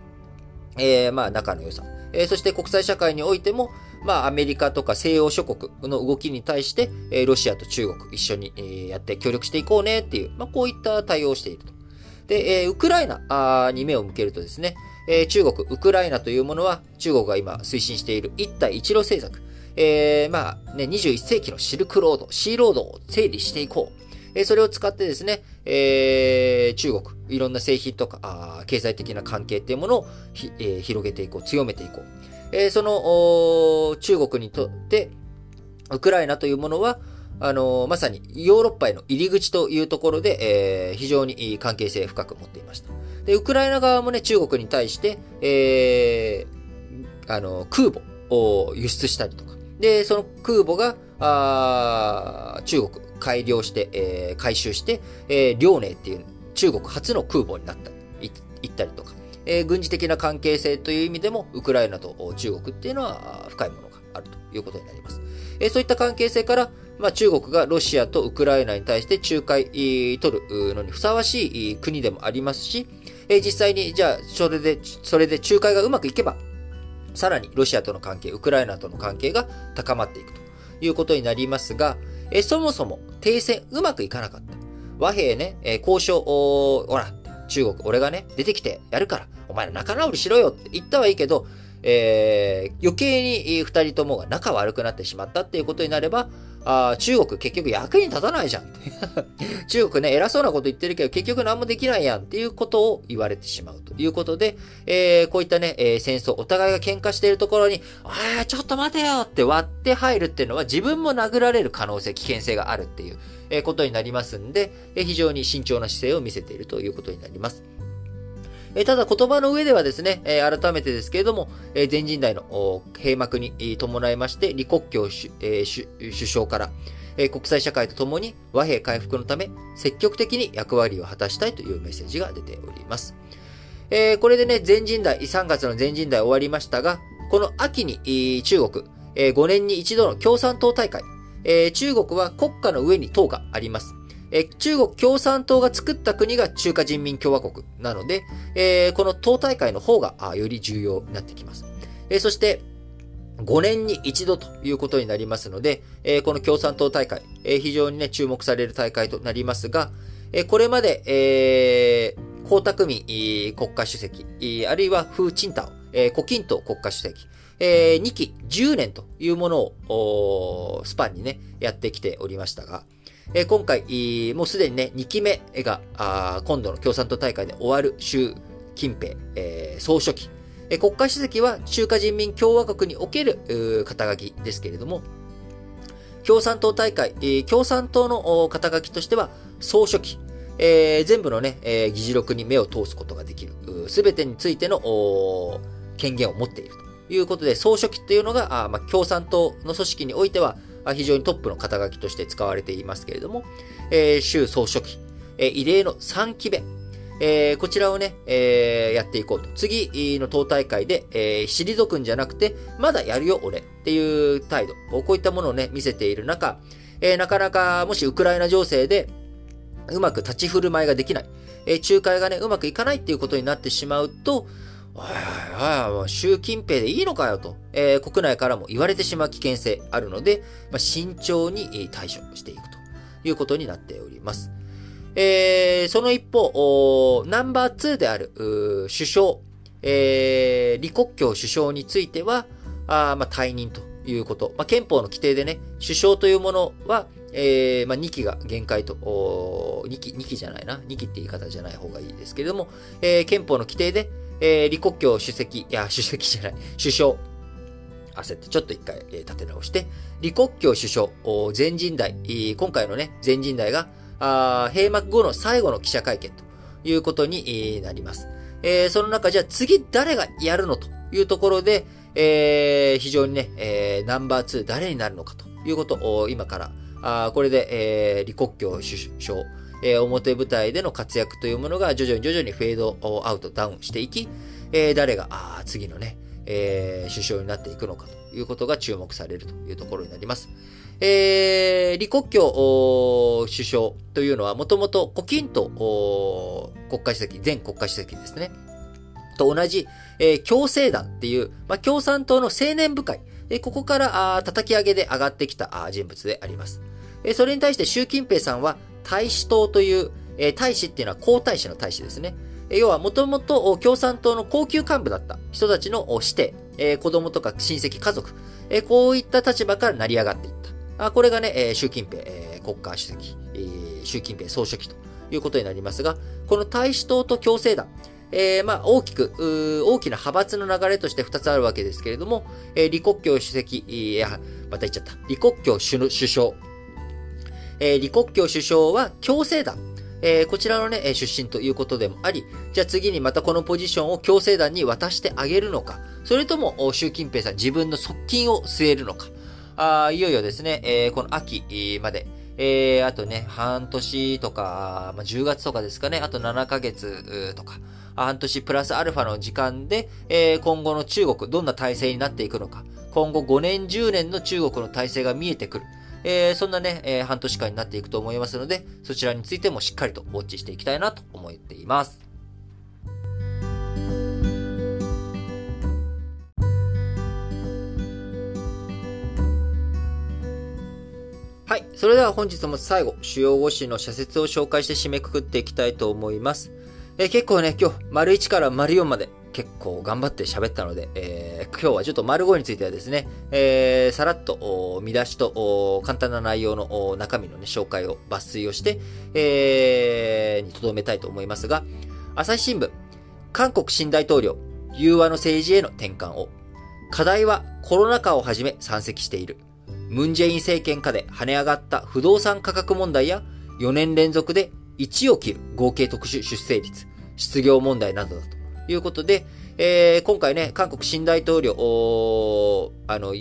A: えー、まあ、仲の良さ。えー、そして国際社会においても、まあ、アメリカとか西洋諸国の動きに対して、えー、ロシアと中国一緒に、えー、やって協力していこうねっていう、まあ、こういった対応をしていると。で、えー、ウクライナに目を向けるとですね、えー、中国、ウクライナというものは、中国が今推進している一帯一路政策。えー、まあね、21世紀のシルクロード、シーロードを整理していこう。え、それを使ってですね、えー、中国、いろんな製品とか、あ経済的な関係っていうものをひ、えー、広げていこう、強めていこう。えー、その、中国にとって、ウクライナというものは、あの、まさにヨーロッパへの入り口というところで、えー、非常に関係性深く持っていました。で、ウクライナ側もね、中国に対して、えー、あの、空母を輸出したりとか。で、その空母が、あ中国、改良して、えー、回収して、えー、遼寧っていう中国初の空母になったり、行ったりとか。えー、軍事的な関係性という意味でも、ウクライナと中国っていうのは深いものがあるということになります。えー、そういった関係性から、まあ、中国がロシアとウクライナに対して仲介取るのにふさわしい国でもありますし、えー、実際に、じゃあ、それで、それで仲介がうまくいけば、さらにロシアとの関係、ウクライナとの関係が高まっていくということになりますが、え、そもそも停戦うまくいかなかった。和平ね、えー、交渉、ほら、中国、俺がね、出てきてやるから、お前ら仲直りしろよって言ったはいいけど、えー、余計に二人ともが仲悪くなってしまったっていうことになれば、あ中国結局役に立たないじゃん。中国ね、偉そうなこと言ってるけど結局何もできないやんっていうことを言われてしまうということで、えー、こういったね、えー、戦争、お互いが喧嘩しているところに、ああ、ちょっと待てよって割って入るっていうのは自分も殴られる可能性、危険性があるっていう、え、ことになりますんで、え、非常に慎重な姿勢を見せているということになります。えただ言葉の上ではですね、え改めてですけれども、え全人代の閉幕に伴いまして、李克強首,、え首相から、え国際社会とともに和平回復のため積極的に役割を果たしたいというメッセージが出ております。えこれでね、全人代、3月の全人代終わりましたが、この秋に中国、え5年に一度の共産党大会、え中国は国家の上に党があります。え中国共産党が作った国が中華人民共和国なので、えー、この党大会の方がより重要になってきます。えー、そして、5年に一度ということになりますので、えー、この共産党大会、えー、非常にね、注目される大会となりますが、えー、これまで、えー、江沢民国家主席、あるいは風鎮太、えー、胡錦涛国家主席、えー、2期10年というものを、スパンにね、やってきておりましたが、え今回、もうすでにね、2期目が、あ今度の共産党大会で終わる習近平、えー、総書記。え国家主席は中華人民共和国における肩書きですけれども、共産党大会、えー、共産党の肩書きとしては、総書記、えー、全部のね、え、議事録に目を通すことができる、すべてについての権限を持っているということで、総書記というのが、あまあ、共産党の組織においては、非常にトップの肩書きとして使われていますけれども、えー、習総書記、えー、異例の3期目、えー、こちらをね、えー、やっていこうと。次の党大会で、えー、退くんじゃなくて、まだやるよ、俺っていう態度。こういったものをね、見せている中、えー、なかなか、もしウクライナ情勢で、うまく立ち振る舞いができない。え、仲介がね、うまくいかないっていうことになってしまうと、おいおいおい、習近平でいいのかよと、えー、国内からも言われてしまう危険性あるので、まあ、慎重に対処していくということになっております。えー、その一方、ナンバー2である、首相、えー、李克強首相については、あまあ、退任ということ。まあ、憲法の規定でね、首相というものは、えー、まあ、2期が限界と、2期、2期じゃないな。2期って言い方じゃない方がいいですけれども、えー、憲法の規定で、えー、李克強主席、いや、主席じゃない、首相、焦ってちょっと一回、えー、立て直して、李克強首相、全人代、今回のね、全人代が、あ閉幕後の最後の記者会見ということになります。えー、その中、じゃあ次誰がやるのというところで、えー、非常にね、えー、ナンバー2誰になるのかということを今から、あこれで、えー、李克強首相、えー、表舞台での活躍というものが徐々に徐々にフェードアウト、ダウンしていき、えー、誰が、あ次のね、えー、首相になっていくのかということが注目されるというところになります。えー、李克強首相というのはもともと胡錦涛国家主席、前国家主席ですね。と同じ、えー、共生団っていう、まあ、共産党の青年部会、えー、ここからあ叩き上げで上がってきたあ人物であります。それに対して習近平さんは大使党という、え、大使っていうのは皇太子の大使ですね。要はもともと共産党の高級幹部だった人たちの指定、え、子供とか親戚、家族、え、こういった立場から成り上がっていった。あこれがね、え、習近平、え、国家主席、え、習近平総書記ということになりますが、この大使党と共生団、えー、まあ、大きく、大きな派閥の流れとして2つあるわけですけれども、えー、李克強主席、いや、また言っちゃった。李克強首相。えー、李克強首相は共生団。えー、こちらのね、出身ということでもあり、じゃあ次にまたこのポジションを共生団に渡してあげるのか、それとも習近平さん自分の側近を据えるのか、あいよいよですね、えー、この秋まで、えー、あとね、半年とか、まあ、10月とかですかね、あと7ヶ月とか、半年プラスアルファの時間で、えー、今後の中国、どんな体制になっていくのか、今後5年、10年の中国の体制が見えてくる。えー、そんなね、えー、半年間になっていくと思いますので、そちらについてもしっかりとウォッチしていきたいなと思っています。はい。それでは本日も最後、主要語詞の社説を紹介して締めくくっていきたいと思います。えー、結構ね、今日、丸1から丸4まで、結構頑張って喋ったので、えー、今日はちょっと丸5についてはですね、えー、さらっと見出しと簡単な内容の中身の、ね、紹介を抜粋をして、えー、に留めたいと思いますが、朝日新聞、韓国新大統領、融和の政治への転換を、課題はコロナ禍をはじめ山積している。ムンジェイン政権下で跳ね上がった不動産価格問題や4年連続で1を切る合計特殊出生率、失業問題などだと。ということで、えー、今回ね、韓国新大統領、あの、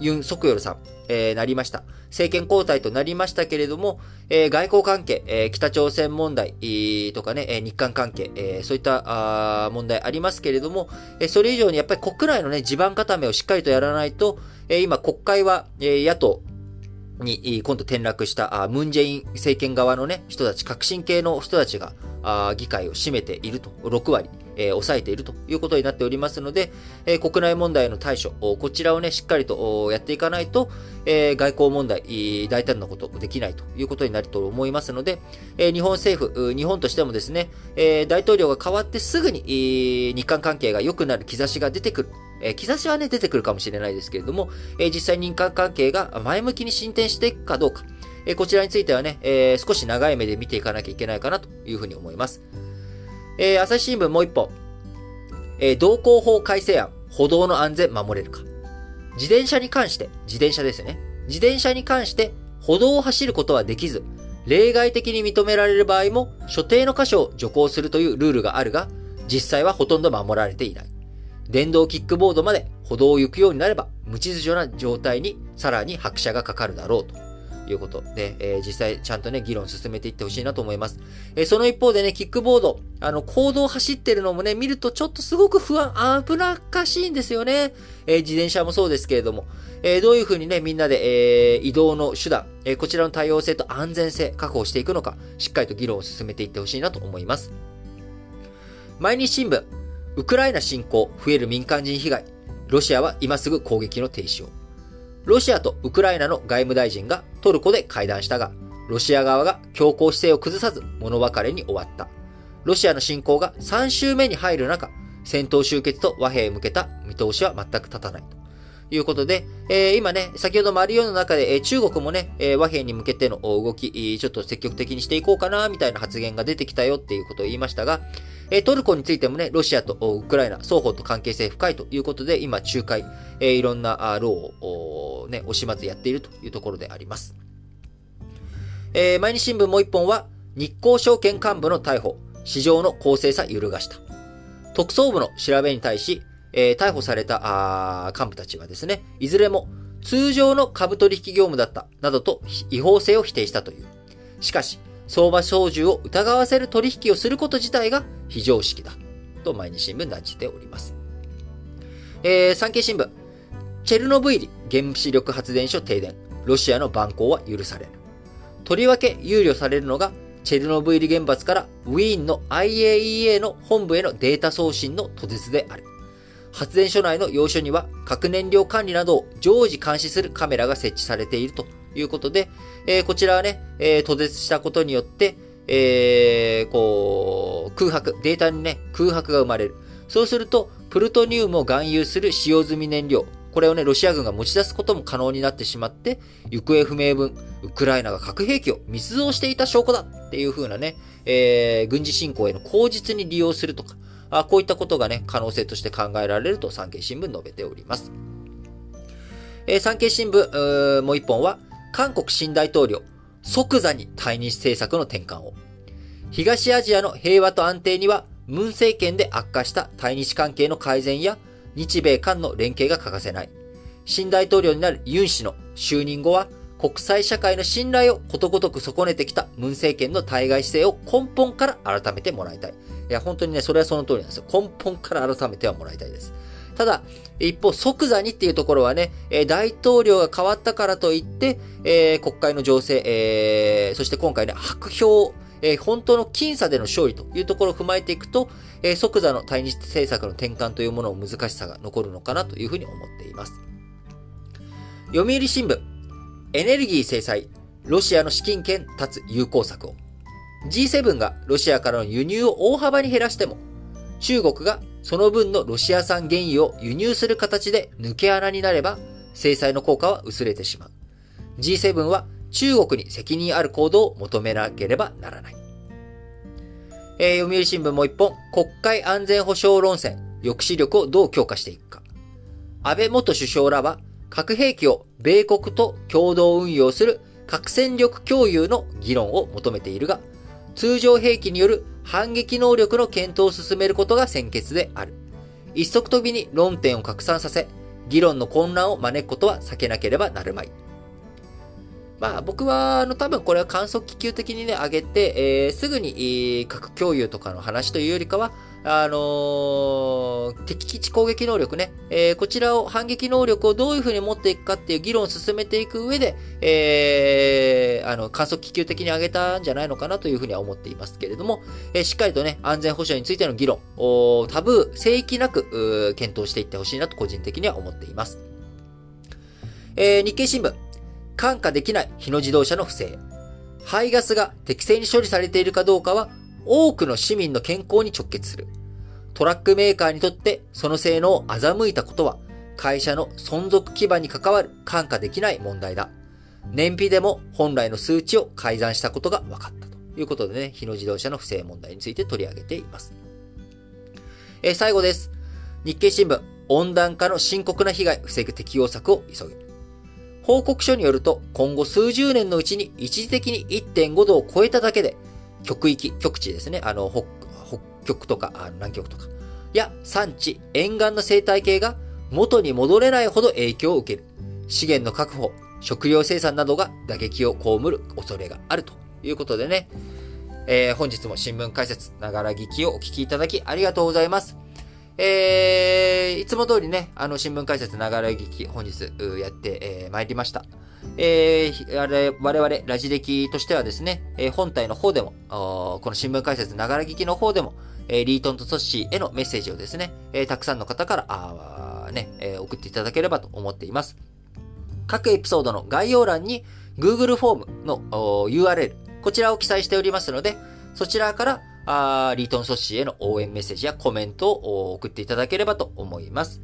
A: ユン・ソクヨルさん、えー、なりました。政権交代となりましたけれども、えー、外交関係、えー、北朝鮮問題、とかね、日韓関係、え、そういったあ問題ありますけれども、え、それ以上にやっぱり国内のね、地盤固めをしっかりとやらないと、え、今国会は、え、野党、に今度転落したムンジェイン政権側のね、人たち、革新系の人たちが議会を占めていると、6割。えー、抑えているということになっておりますので、えー、国内問題の対処、こちらをね、しっかりとやっていかないと、えー、外交問題、大胆なことできないということになると思いますので、えー、日本政府、日本としてもですね、えー、大統領が変わってすぐに、日韓関係が良くなる兆しが出てくる。えー、兆しはね、出てくるかもしれないですけれども、えー、実際に日韓関係が前向きに進展していくかどうか、えー、こちらについてはね、えー、少し長い目で見ていかなきゃいけないかなというふうに思います。えー、朝日新聞もう一本。えー、道交法改正案、歩道の安全守れるか。自転車に関して、自転車ですよね。自転車に関して、歩道を走ることはできず、例外的に認められる場合も、所定の箇所を徐行するというルールがあるが、実際はほとんど守られていない。電動キックボードまで歩道を行くようになれば、無秩序な状態にさらに拍車がかかるだろうと。いうことで、えー、実際ちゃんとね、議論進めていってほしいなと思います。えー、その一方でね、キックボード、あの、行動走ってるのもね、見るとちょっとすごく不安、危なっかしいんですよね。えー、自転車もそうですけれども、えどういうふうにね、みんなで、え移動の手段、えこちらの多様性と安全性確保していくのか、しっかりと議論を進めていってほしいなと思います。毎日新聞、ウクライナ侵攻、増える民間人被害、ロシアは今すぐ攻撃の停止を。ロシアとウクライナの外務大臣がトルコで会談したが、ロシア側が強硬姿勢を崩さず物別れに終わった。ロシアの侵攻が3週目に入る中、戦闘終結と和平へ向けた見通しは全く立たない。ということで、えー、今ね、先ほどマリオの中で、えー、中国もね、えー、和平に向けての動き、ちょっと積極的にしていこうかな、みたいな発言が出てきたよっていうことを言いましたが、えトルコについてもね、ロシアとウクライナ、双方と関係性深いということで、今、仲介、えいろんな労を、ね、押しまずやっているというところであります。えー、毎日新聞もう一本は、日興証券幹部の逮捕、市場の公正さ揺るがした。特捜部の調べに対し、えー、逮捕されたあ幹部たちはですね、いずれも通常の株取引業務だった、などと違法性を否定したという。しかし、相場操縦を疑わせる取引をすること自体が非常識だ。と毎日新聞断じております。えー、産経新聞。チェルノブイリ原子力発電所停電。ロシアの蛮行は許されぬ。とりわけ憂慮されるのが、チェルノブイリ原発からウィーンの IAEA の本部へのデータ送信の途絶である。発電所内の要所には核燃料管理などを常時監視するカメラが設置されているということで、えー、こちらはね、えー、途絶したことによって、えー、こう、空白、データにね、空白が生まれる。そうすると、プルトニウムを含有する使用済み燃料、これをね、ロシア軍が持ち出すことも可能になってしまって、行方不明分、ウクライナが核兵器を密造していた証拠だっていう風なね、えー、軍事侵攻への口実に利用するとか、あこういったことがね、可能性として考えられると産経新聞述べております。えー、産経新聞、もう一本は、韓国新大統領、即座に対日政策の転換を。東アジアの平和と安定には、ムン政権で悪化した対日関係の改善や、日米韓の連携が欠かせない。新大統領になるユン氏の就任後は、国際社会の信頼をことごとく損ねてきたムン政権の対外姿勢を根本から改めてもらいたい。いや、本当にね、それはその通りなんですよ。根本から改めてはもらいたいです。ただ、一方、即座にっていうところはね、え大統領が変わったからといって、えー、国会の情勢、えー、そして今回ね、白票、えー、本当の僅差での勝利というところを踏まえていくと、え、即座の対日政策の転換というものの難しさが残るのかなというふうに思っています。読売新聞、エネルギー制裁、ロシアの資金権立つ有効策を。G7 がロシアからの輸入を大幅に減らしても、中国がその分のロシア産原油を輸入する形で抜け穴になれば、制裁の効果は薄れてしまう。G7 は中国に責任ある行動を求めなければならない。えー、読売新聞もう一本、国会安全保障論戦、抑止力をどう強化していくか。安倍元首相らは、核兵器を米国と共同運用する核戦力共有の議論を求めているが、通常兵器による反撃能力の検討を進めることが先決である。一足飛びに論点を拡散させ、議論の混乱を招くことは避けなければなるまい。まあ僕は、あの多分これは観測気球的にね、上げて、えー、すぐに、えー、核共有とかの話というよりかは、あのー、敵基地攻撃能力ね、えー、こちらを反撃能力をどういうふうに持っていくかっていう議論を進めていく上で、えー、あの、観測気球的に上げたんじゃないのかなというふうには思っていますけれども、え、しっかりとね、安全保障についての議論、タブー、聖域なく、検討していってほしいなと個人的には思っています。えー、日経新聞、看過できない日野自動車の不正。排ガスが適正に処理されているかどうかは、多くの市民の健康に直結する。トラックメーカーにとってその性能を欺いたことは、会社の存続基盤に関わる看過できない問題だ。燃費でも本来の数値を改ざんしたことが分かったということでね、日野自動車の不正問題について取り上げています。え最後です。日経新聞、温暖化の深刻な被害防ぐ適用策を急ぐ。報告書によると、今後数十年のうちに一時的に1.5度を超えただけで、極域、極地ですね。あの、北、北極とか、あ南極とか。や、産地、沿岸の生態系が元に戻れないほど影響を受ける。資源の確保、食料生産などが打撃を被る恐れがあるということでね。えー、本日も新聞解説、ながら聞きをお聞きいただきありがとうございます。えー、いつも通りね、あの、新聞解説ながら聞き、本日、やって、えー、参りました。えー、あれ、我々、ラジ歴としてはですね、えー、本体の方でも、この新聞解説ながら聞きの方でも、えー、リートンとトッシーへのメッセージをですね、えー、たくさんの方から、あね、えー、送っていただければと思っています。各エピソードの概要欄に Google フォームの URL、こちらを記載しておりますので、そちらからあリートン・阻止への応援メッセージやコメントを送っていただければと思います。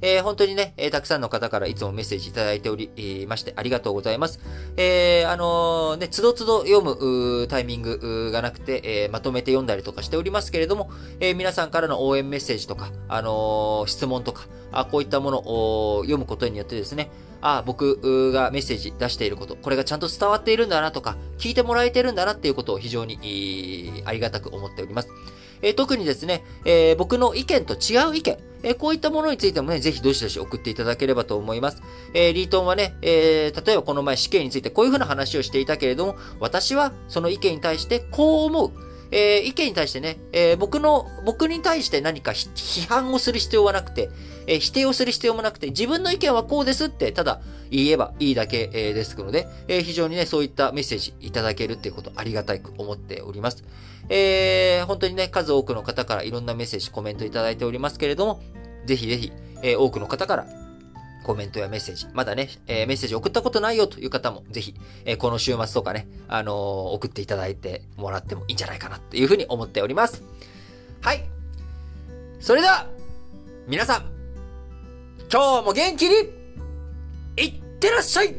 A: えー、本当にね、えー、たくさんの方からいつもメッセージいただいており、えー、ましてありがとうございます。えー、あのー、ね、つどつど読むタイミングがなくて、えー、まとめて読んだりとかしておりますけれども、えー、皆さんからの応援メッセージとか、あのー、質問とか、あこういったものを読むことによってですね、あ僕がメッセージ出していること、これがちゃんと伝わっているんだなとか、聞いてもらえてるんだなっていうことを非常にありがたく思っております。えー、特にですね、えー、僕の意見と違う意見、え、こういったものについてもね、ぜひどしどし送っていただければと思います。えリートンはね、え例えばこの前死刑についてこういうふうな話をしていたけれども、私はその意見に対してこう思う。えー、意見に対してね、えー、僕の、僕に対して何か批判をする必要はなくて、えー、否定をする必要もなくて、自分の意見はこうですって、ただ言えばいいだけ、えー、ですので、えー、非常にね、そういったメッセージいただけるっていうことありがたく思っております。えー、本当にね、数多くの方からいろんなメッセージ、コメントいただいておりますけれども、ぜひぜひ、えー、多くの方からコメントやメッセージ、まだね、えー、メッセージ送ったことないよという方も、ぜひ、えー、この週末とかね、あのー、送っていただいてもらってもいいんじゃないかなというふうに思っております。はい。それでは、皆さん、今日も元気に、いってらっしゃい